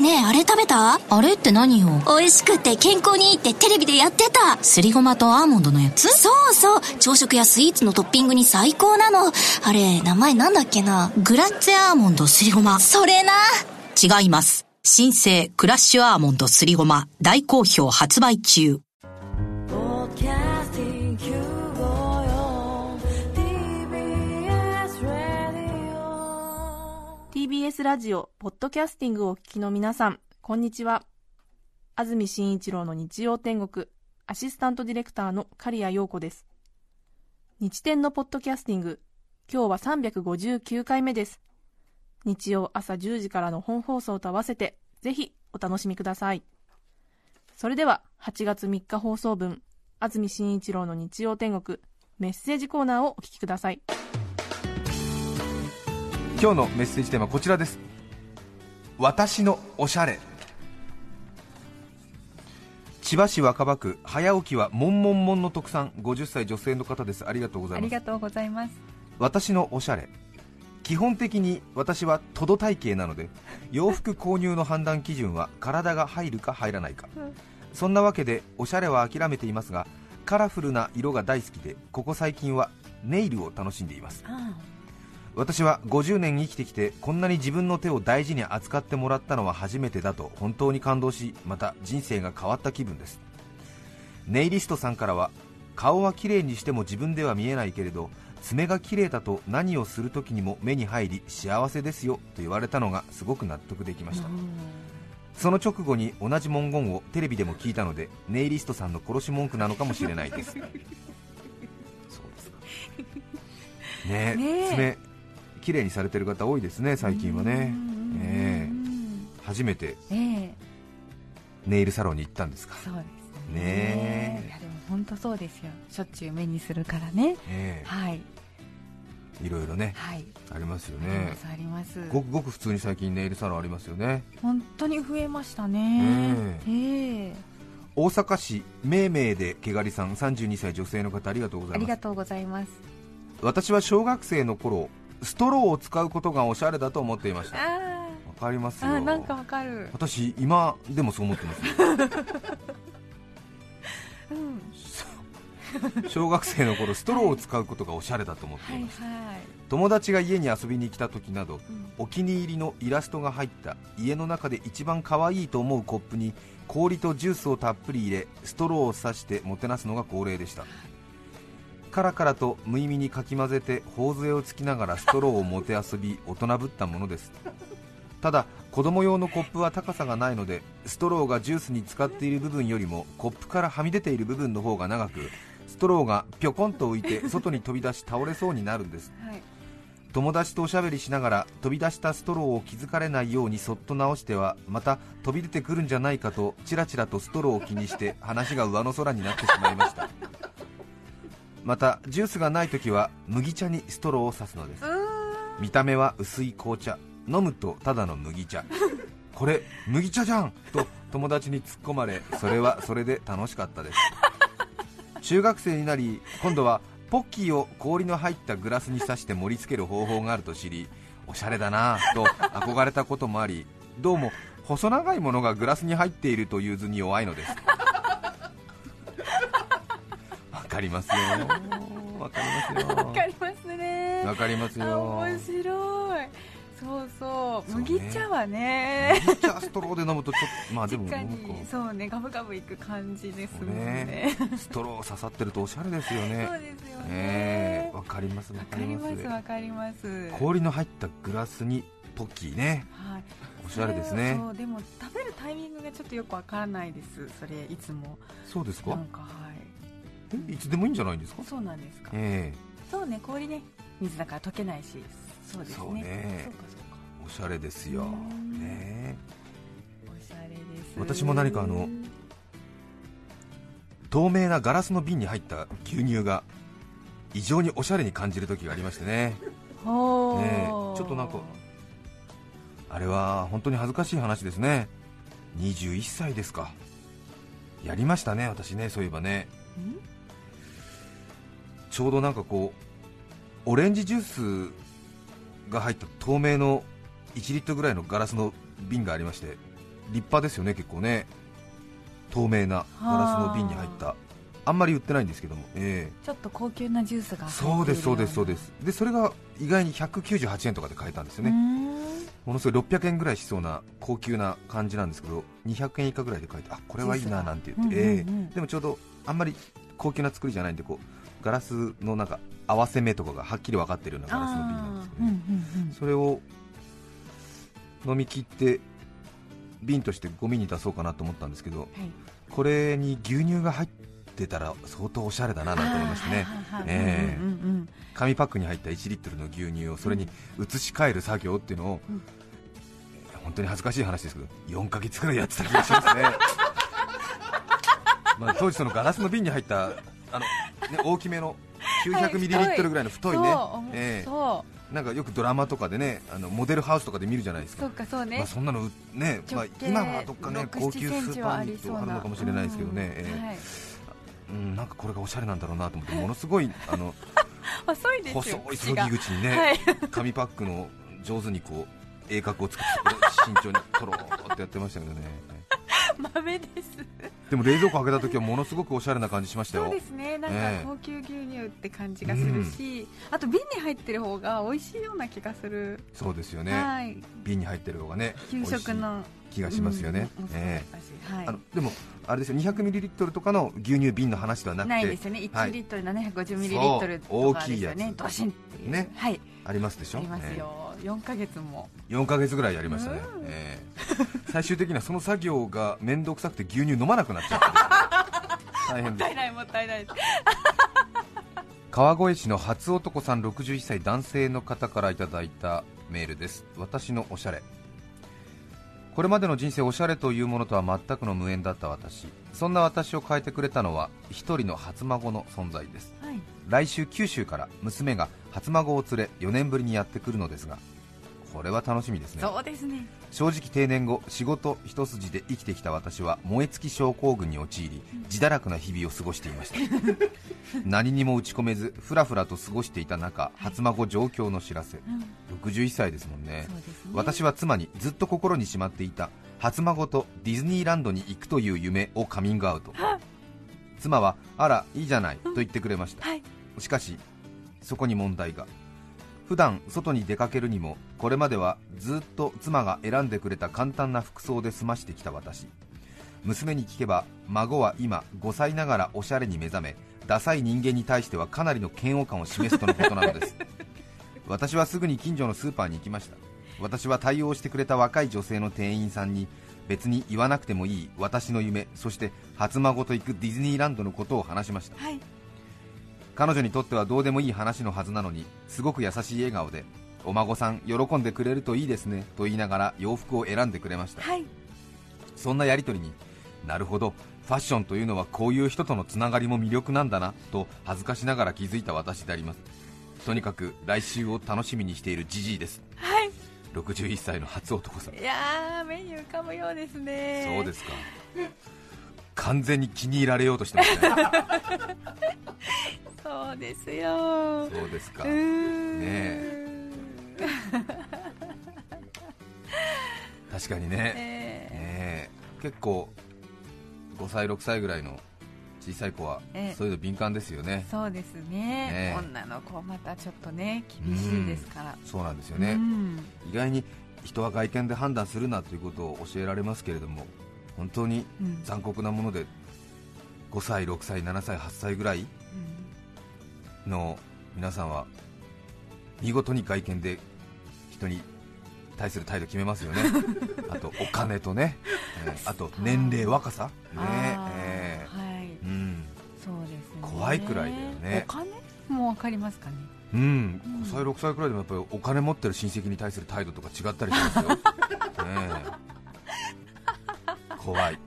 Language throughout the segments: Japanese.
ねえあれ食べた？あれって何よ？美味しくて健康にいいってテレビでやってた。すりごまとアーモンドのやつ？そうそう。朝食やスイーツのトッピングに最高なの。あれ名前なんだっけな？グラッツェアーモンドすりごま。それな。違います。新生クラッシュアーモンドすりごま。大好評発売中 TBS ラジオポッドキャスティングをお聞きの皆さんこんにちは。安住紳一郎の日曜天国アシスタントディレクターの刈谷陽子です。日天のポッドキャスティング今日は359回目です。日曜朝10時からの本放送と合わせてぜひお楽しみください。それでは8月3日放送分安住紳一郎の日曜天国メッセージコーナーをお聞きください。今日のメッセージテーマはこちらです。私のおしゃれ。千葉市若葉区早起きはもんもんもんの特産。50歳女性の方です。ありがとうございます。ありがとうございます。私のおしゃれ。基本的に私はトド体型なので 洋服購入の判断基準は体が入るか入らないか、そんなわけでおしゃれは諦めていますがカラフルな色が大好きでここ最近はネイルを楽しんでいます私は50年生きてきてこんなに自分の手を大事に扱ってもらったのは初めてだと本当に感動しまた人生が変わった気分です。ネイリストさんからは顔は綺麗にしても自分では見えないけれど爪が綺麗だと何をするときにも目に入り幸せですよと言われたのがすごく納得できました。その直後に同じ文言をテレビでも聞いたのでネイリストさんの殺し文句なのかもしれないです。そうですか。ねえねえ。爪綺麗にされてる方多いですね最近はね。ええ。初めてええ。ネイルサロンに行ったんですか。そうですね。え。いやでも本当そうですよ。しょっちゅう目にするからね。えはい。えいろいろねはい。ありますよね。ありますごくごく普通に最近ネイルサロンありますよね。本当に増えましたね。え。え大阪市めいめいで毛刈りさん32歳女性の方ありがとうございます。ありがとうございます。私は小学生の頃ストローを使うことがおしゃれだと思っていました。わあかりますよ。なんかわかる。私今でもそう思ってます。よ うん。小学生の頃ストローを使うことがおしゃれだと思ってはいいました、はい友達が家に遊びに来た時などうん。お気に入りのイラストが入った家の中で一番可愛いと思うコップに氷とジュースをたっぷり入れストローを刺してもてなすのが恒例でしたカラカラと無意味にかき混ぜて頬杖をつきながらストローをもてあそび大人ぶったものです。ただ子供用のコップは高さがないのでストローがジュースに使っている部分よりもコップからはみ出ている部分の方が長くストローがぴょこんと浮いて外に飛び出し倒れそうになるんです。はい。友達とおしゃべりしながら飛び出したストローを気づかれないようにそっと直してはまた飛び出てくるんじゃないかとチラチラとストローを気にして話が上の空になってしまいましたまたジュースがない時は麦茶にストローを刺すのです。見た目は薄い紅茶。飲むとただの麦茶。これ麦茶じゃん！と友達に突っ込まれそれはそれで楽しかったです。中学生になり今度はポッキーを氷の入ったグラスに刺して盛り付ける方法があると知りおしゃれだなぁと憧れたこともありどうも細長いものがグラスに入っているという図に弱いのです。わかりますよ。わかりますよ。わかりますね。わかりますあよ面白い。そうそう。麦茶はね。麦茶ストローで飲むとちょっとまあでもそうね。ガブガブいく感じですもんね。ね。ストロー刺さってるとおしゃれですよね。そうですよね。ねわかりますわわかりかりまますすわかります。氷の入ったグラスにポッキーね。はい。おしゃれですね。そうでも食べるタイミングがちょっとよくわからないです。それいつも。そうですか？なんかはい。えいつでもいいんじゃないんですか？そうなんですか。えそうね氷ね水だから溶けないしそうですね。そうね。そうかそうか。えおしゃれですよ。うん。ね。おしゃれです。私も何かあの透明なガラスの瓶に入った牛乳が異常におしゃれに感じる時がありましてね。ねえ。ちょっとなんかあれは本当に恥ずかしい話ですね。21歳ですか。やりましたね私ねそういえばねちょうどなんかこうオレンジジュースが入った透明の1リットルぐらいのガラスの瓶がありまして立派ですよね結構ね。透明なガラスの瓶に入った。あ。んまり売ってないんですけども、えちょっと高級なジュースがそうですそうですそうでです。でそれが意外に198円とかで買えたんですよねものすごい600円ぐらいしそうな高級な感じなんですけど200円以下ぐらいで買えてあこれはいいななんて言って、ジュースがえうんうんうん。ーでもちょうどあんまり高級な作りじゃないんでこうガラスのなんか合わせ目とかがはっきり分かってるようなガラスの瓶なんですけどね、それを飲み切って瓶としてゴミに出そうかなと思ったんですけどこれに牛乳が入ってたら相当おしゃれだななんて思いましてね。ええ。うんうん紙パックに入った1リットルの牛乳をそれに移し替える作業っていうのを、うん。本当に恥ずかしい話ですけど4ヶ月くらいやってた気がしますね。まあ当時そのガラスの瓶に入ったあの、ね、大きめの 900ミリリットルぐらいの太いね、そうええ。そうなんかよくドラマとかでねあのモデルハウスとかで見るじゃないですか。そうかそうね。まあ、そんなのうね、まあ今はどっかね6高級スーパーに7あるのかもしれないですけどね、えはい。えうん、なんかこれがおしゃれなんだろうなと思ってものすごいあの 細いですよ細い口が。注ぎ口にね、はい。紙パックの上手にこう鋭角を作って慎重にとろーっとやってましたけどね豆です。でも冷蔵庫開けた時はものすごくおしゃれな感じしましたよ。そうですね。なんええ。か高級牛乳って感じがするし、あと瓶に入ってる方が美味しいような気がする、そうですよね、はい。瓶に入ってる方がね給食の気がしますよね、うんうんえそうだったしはい。えあのでもあれですよ200ミリリットルとかの牛乳瓶の話ではなくて。ないですよね。1はい。リットル750ミリリットルとかですよね。そう。大きいやつ。ドシンっていう。ね。はい。ありますでしょ？ありますよ、4ヶ月も。4ヶ月ぐらいやりましたね、うん。ええ。最終的にはその作業が面倒くさくて牛乳飲まなくなっちゃった大変です。もったいないもったいない。川越市の初男さん61歳男性の方からいただいたメールです。私のおしゃれこれまでの人生おしゃれというものとは全くの無縁だった私。そんな私を変えてくれたのは一人の初孫の存在です。はい。来週九州から娘が初孫を連れ4年ぶりにやってくるのですがこれは楽しみですね。そうですね。正直定年後仕事一筋で生きてきた私は燃え尽き症候群に陥り自堕落な日々を過ごしていました。何にも打ち込めずふらふらと過ごしていた中初孫上京の知らせ。うん。61歳ですもんね。ね。私は妻にずっと心にしまっていた初孫とディズニーランドに行くという夢をカミングアウト。妻はあらいいじゃないと言ってくれました。はい。しかしそこに問題が普段外に出かけるにもこれまではずっと妻が選んでくれた簡単な服装で済ましてきた私。娘に聞けば孫は今5歳ながらおしゃれに目覚めダサい人間に対してはかなりの嫌悪感を示すとのことなのです。私はすぐに近所のスーパーに行きました。私は対応してくれた若い女性の店員さんに別に言わなくてもいい私の夢そして初孫と行くディズニーランドのことを話しました。はい彼女にとってはどうでもいい話のはずなのにすごく優しい笑顔でお孫さん喜んでくれるといいですねと言いながら洋服を選んでくれました。はい。そんなやり取りになるほどファッションというのはこういう人とのつながりも魅力なんだなと恥ずかしながら気づいた私であります。とにかく来週を楽しみにしているジジイです。はい。61歳の初男さん。いやー目に浮かぶようですね。そうですか完全に気に入られようとしてますね。そうですよ。そうですか。ね確かにね。えねえ。結構5歳6歳ぐらいの小さい子はええ。そういうの敏感ですよね。ー、そうですね。ね女の子またちょっとね厳しいですから。そうなんですようね、ん。意外に人は外見で判断するなということを教えられますけれども本当にうん。残酷なもので5歳6歳7歳8歳ぐらいの皆さんは見事に外見で人に対する態度決めますよね。あとお金とね、えー あと年齢若さ。ねえはい。ーうん。そうですね。怖いくらいだよね。お金もわかりますかね？うん、うん。5歳6歳くらいでもやっぱりお金持ってる親戚に対する態度とか違ったりしますよ、ねえ怖い。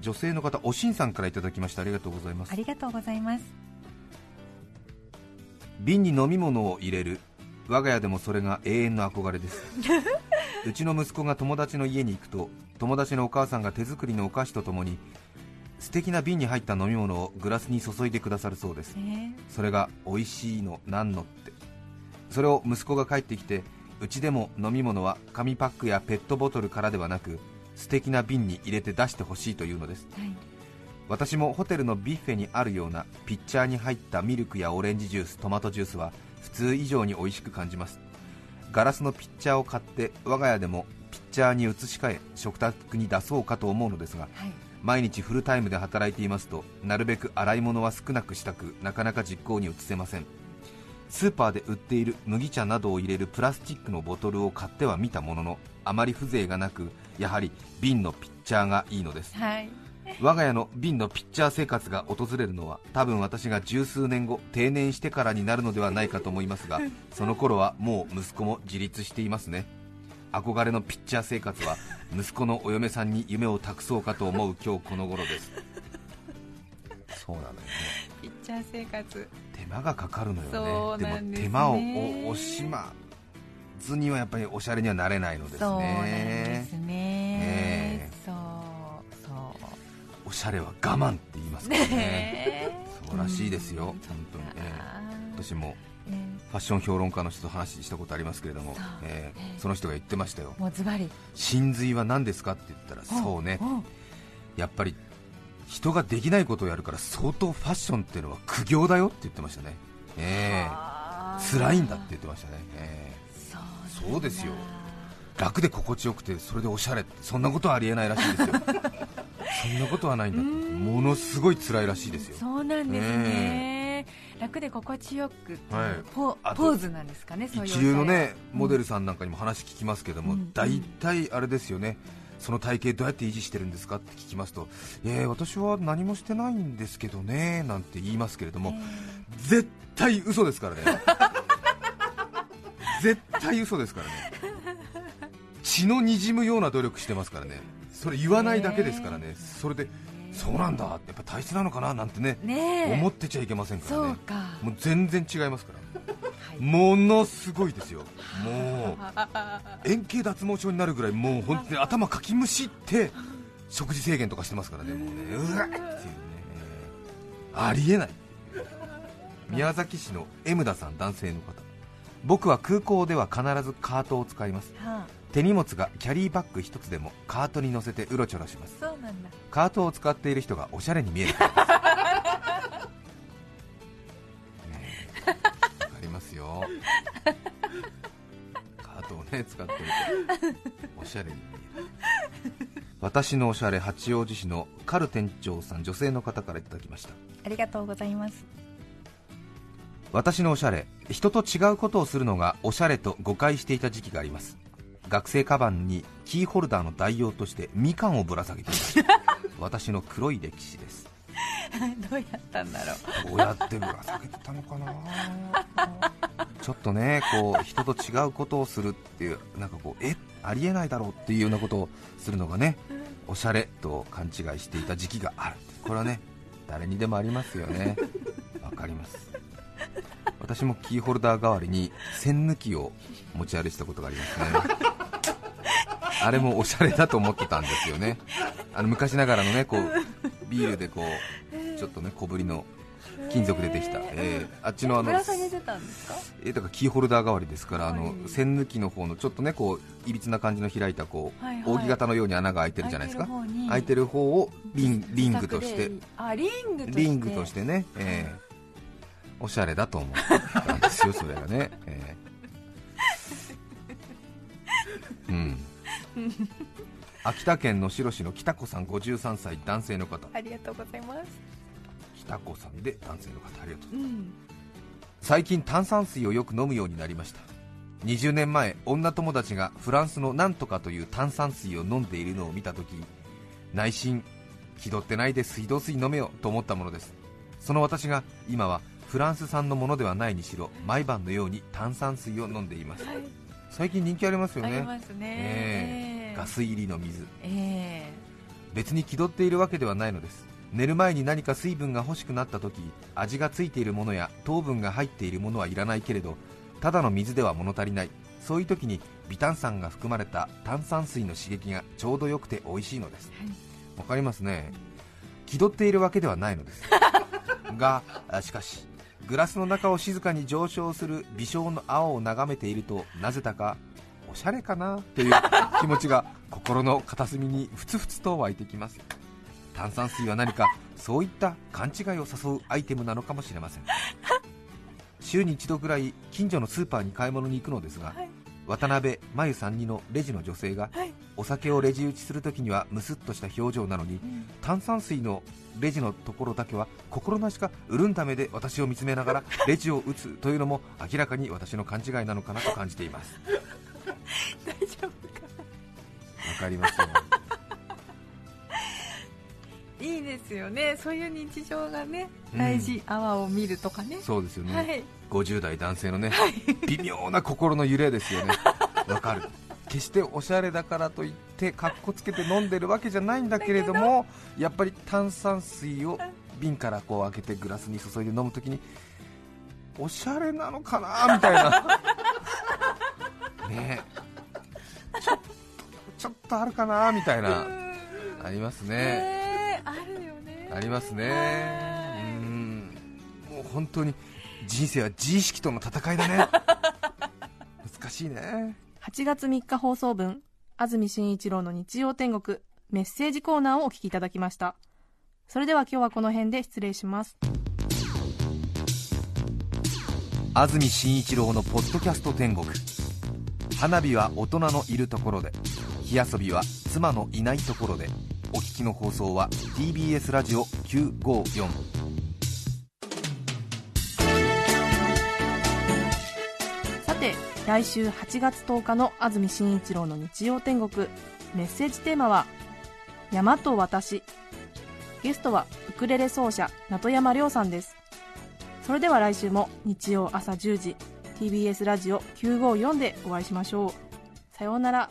女性の方おしんさんからいただきました。ありがとうございます。ありがとうございます。瓶に飲み物を入れる。我が家でもそれが永遠の憧れです。うちの息子が友達の家に行くと友達のお母さんが手作りのお菓子とともに素敵な瓶に入った飲み物をグラスに注いでくださるそうです。ねそれが美味しいのなんのって。それを息子が帰ってきてうちでも飲み物は紙パックやペットボトルからではなく素敵な瓶に入れて出してほしいというのです。はい。私もホテルのビュッフェにあるようなピッチャーに入ったミルクやオレンジジューストマトジュースは普通以上に美味しく感じます。ガラスのピッチャーを買って我が家でもピッチャーに移し替え食卓に出そうかと思うのですがはい。毎日フルタイムで働いていますとなるべく洗い物は少なくしたくなかなか実行に移せませんスーパーで売っている麦茶などを入れるプラスチックのボトルを買っては見たもののあまり風情がなくやはり瓶のピッチャーがいいのです。はい。我が家の瓶のピッチャー生活が訪れるのは多分私が十数年後定年してからになるのではないかと思いますが その頃はもう息子も自立していますね。憧れのピッチャー生活は息子のお嫁さんに夢を託そうかと思う今日この頃です。そうなのよねピッチャー生活。手間がかかるのよね。そうなんでも手間を惜しまずにはやっぱりおしゃれにはなれないのですそうでねすね。ええ。そうそおしゃれは我慢って言いますからうねねそうらしいですよ、うん。本当に、私もファッション評論家の人と話したことありますけれどもそう、えーええ。その人が言ってましたよ。ーもうズバリ。真髄は何ですかって言ったらそうね。んやっぱり人ができないことをやるから相当ファッションっていうのは苦行だよって言ってましたね。えあーえ辛いんだって言ってましたね、えそうなんだそうですよ。え楽で心地よくてそれでおしゃれってそんなことはありえないらしいですよ。そんなことはないんだって。うん。ものすごい辛いらしいですよ。そうなんですね、楽で心地よくっていうはい。ポ,、ーズなんですかねそういう一流のねうんモデルさんなんかにも話聞きますけども、うん。大体あれですよねその体型どうやって維持してるんですかって聞きますと、えー、私は何もしてないんですけどねなんて言いますけれども、絶対嘘ですからね。絶対嘘ですからね。血のにじむような努力してますからね。それ言わないだけですからね。それでそうなんだやっぱ体質なのかななんてね思ってちゃいけませんからね。もう全然違いますから。はいものすごいですよ、もう円形脱毛症になるぐらい、もう本当に頭かきむしって食事制限とかしてますからね、もうね、うわっっていうね、ありえない、宮崎市の M 田さん、男性の方、僕は空港では必ずカートを使います、はあ。手荷物がキャリーバッグ一つでもカートに乗せてうろちょろします、そうなんだ。カートを使っている人がおしゃれに見える。からです。ね使ってる。とおしゃれに見える。私のおしゃれ八王子市のカル店長さん女性の方からいただきました。ありがとうございます。私のおしゃれ人と違うことをするのがおしゃれと誤解していた時期があります。学生カバンにキーホルダーの代用としてみかんをぶら下げていました。私の黒い歴史です どうやったんだろう。どうやってぶら下げてたのかな。ちょっとねこう人と違うことをするっていうなんかこうえありえないだろうっていうようなことをするのがねおしゃれと勘違いしていた時期があるこれはね誰にでもありますよね。わかります。私もキーホルダー代わりに栓抜きを持ち歩いてたことがありますね。あれもおしゃれだと思ってたんですよね。あの昔ながらのねこうビールでこうちょっとね小ぶりの金属でできた、えーあっちのあのぶら下げてたんですか？えーだからキーホルダー代わりですから、あのはい栓抜きの方のちょっとねこういびつな感じの開いたこう、はいはい。扇形のように穴が開いてるじゃないですか。開いてる方に。開いてる方をリンリングとして。あリングとして。リングとしてね、えー。おしゃれだと思ったんですよ それがね、えー。うん。秋田県能代市の北子さん53歳男性の方。ありがとうございます北子さんで男性の方ありがとううん。最近炭酸水をよく飲むようになりました。20年前女友達がフランスのなんとかという炭酸水を飲んでいるのを見た時内心気取ってないで水道水飲めよと思ったものです。その私が今はフランス産のものではないにしろ毎晩のように炭酸水を飲んでいます。最近人気ありますよありねますね。ええ。ガス入りの水。え。別に気取っているわけではないのです寝る前に何か水分が欲しくなった時味がついているものや糖分が入っているものはいらないけれどただの水では物足りない。そういう時に微炭酸が含まれた炭酸水の刺激がちょうど良くて美味しいのです。わかりますね。気取っているわけではないのです。があしかしグラスの中を静かに上昇する微小の青を眺めているとなぜだかおしゃれかな？という気持ちが心の片隅にふつふつと湧いてきます炭酸水は何かそういった勘違いを誘うアイテムなのかもしれません。週に一度ぐらい近所のスーパーに買い物に行くのですが、はい。渡辺真由さんにのレジの女性が、はい。お酒をレジ打ちするときにはムスッとした表情なのに、炭酸水のレジのところだけは心なしか潤んだ目で私を見つめながら レジを打つというのも明らかに私の勘違いなのかなと感じています。大丈夫かわかりますよいいですよね。そういう日常がねうん。大事、泡を見るとかね。そうですよね、はい。50代男性のね、微妙な心の揺れですよね。わかる。決しておしゃれだからといってかっこつけて飲んでるわけじゃないんだけれどもやっぱり炭酸水を瓶からこう開けてグラスに注いで飲むときにおしゃれなのかなみたいな。ねえ。ちょっとあるかなみたいなありますねありますね。はい。うーん。もう本当に人生は自意識との戦いだね。難しいね。8月3日放送分安住紳一郎の日曜天国メッセージコーナーをお聞きいただきました。それでは今日はこの辺で失礼します。安住紳一郎のポッドキャスト天国。花火は大人のいるところで火遊びは妻のいないところでお聞きの放送は TBS ラジオ954さて来週8月10日の安住紳一郎の日曜天国。メッセージテーマは「山と私」ゲストはウクレレ奏者名戸山亮さんです。それでは来週も日曜朝10時 TBS ラジオ954でお会いしましょう。さようなら。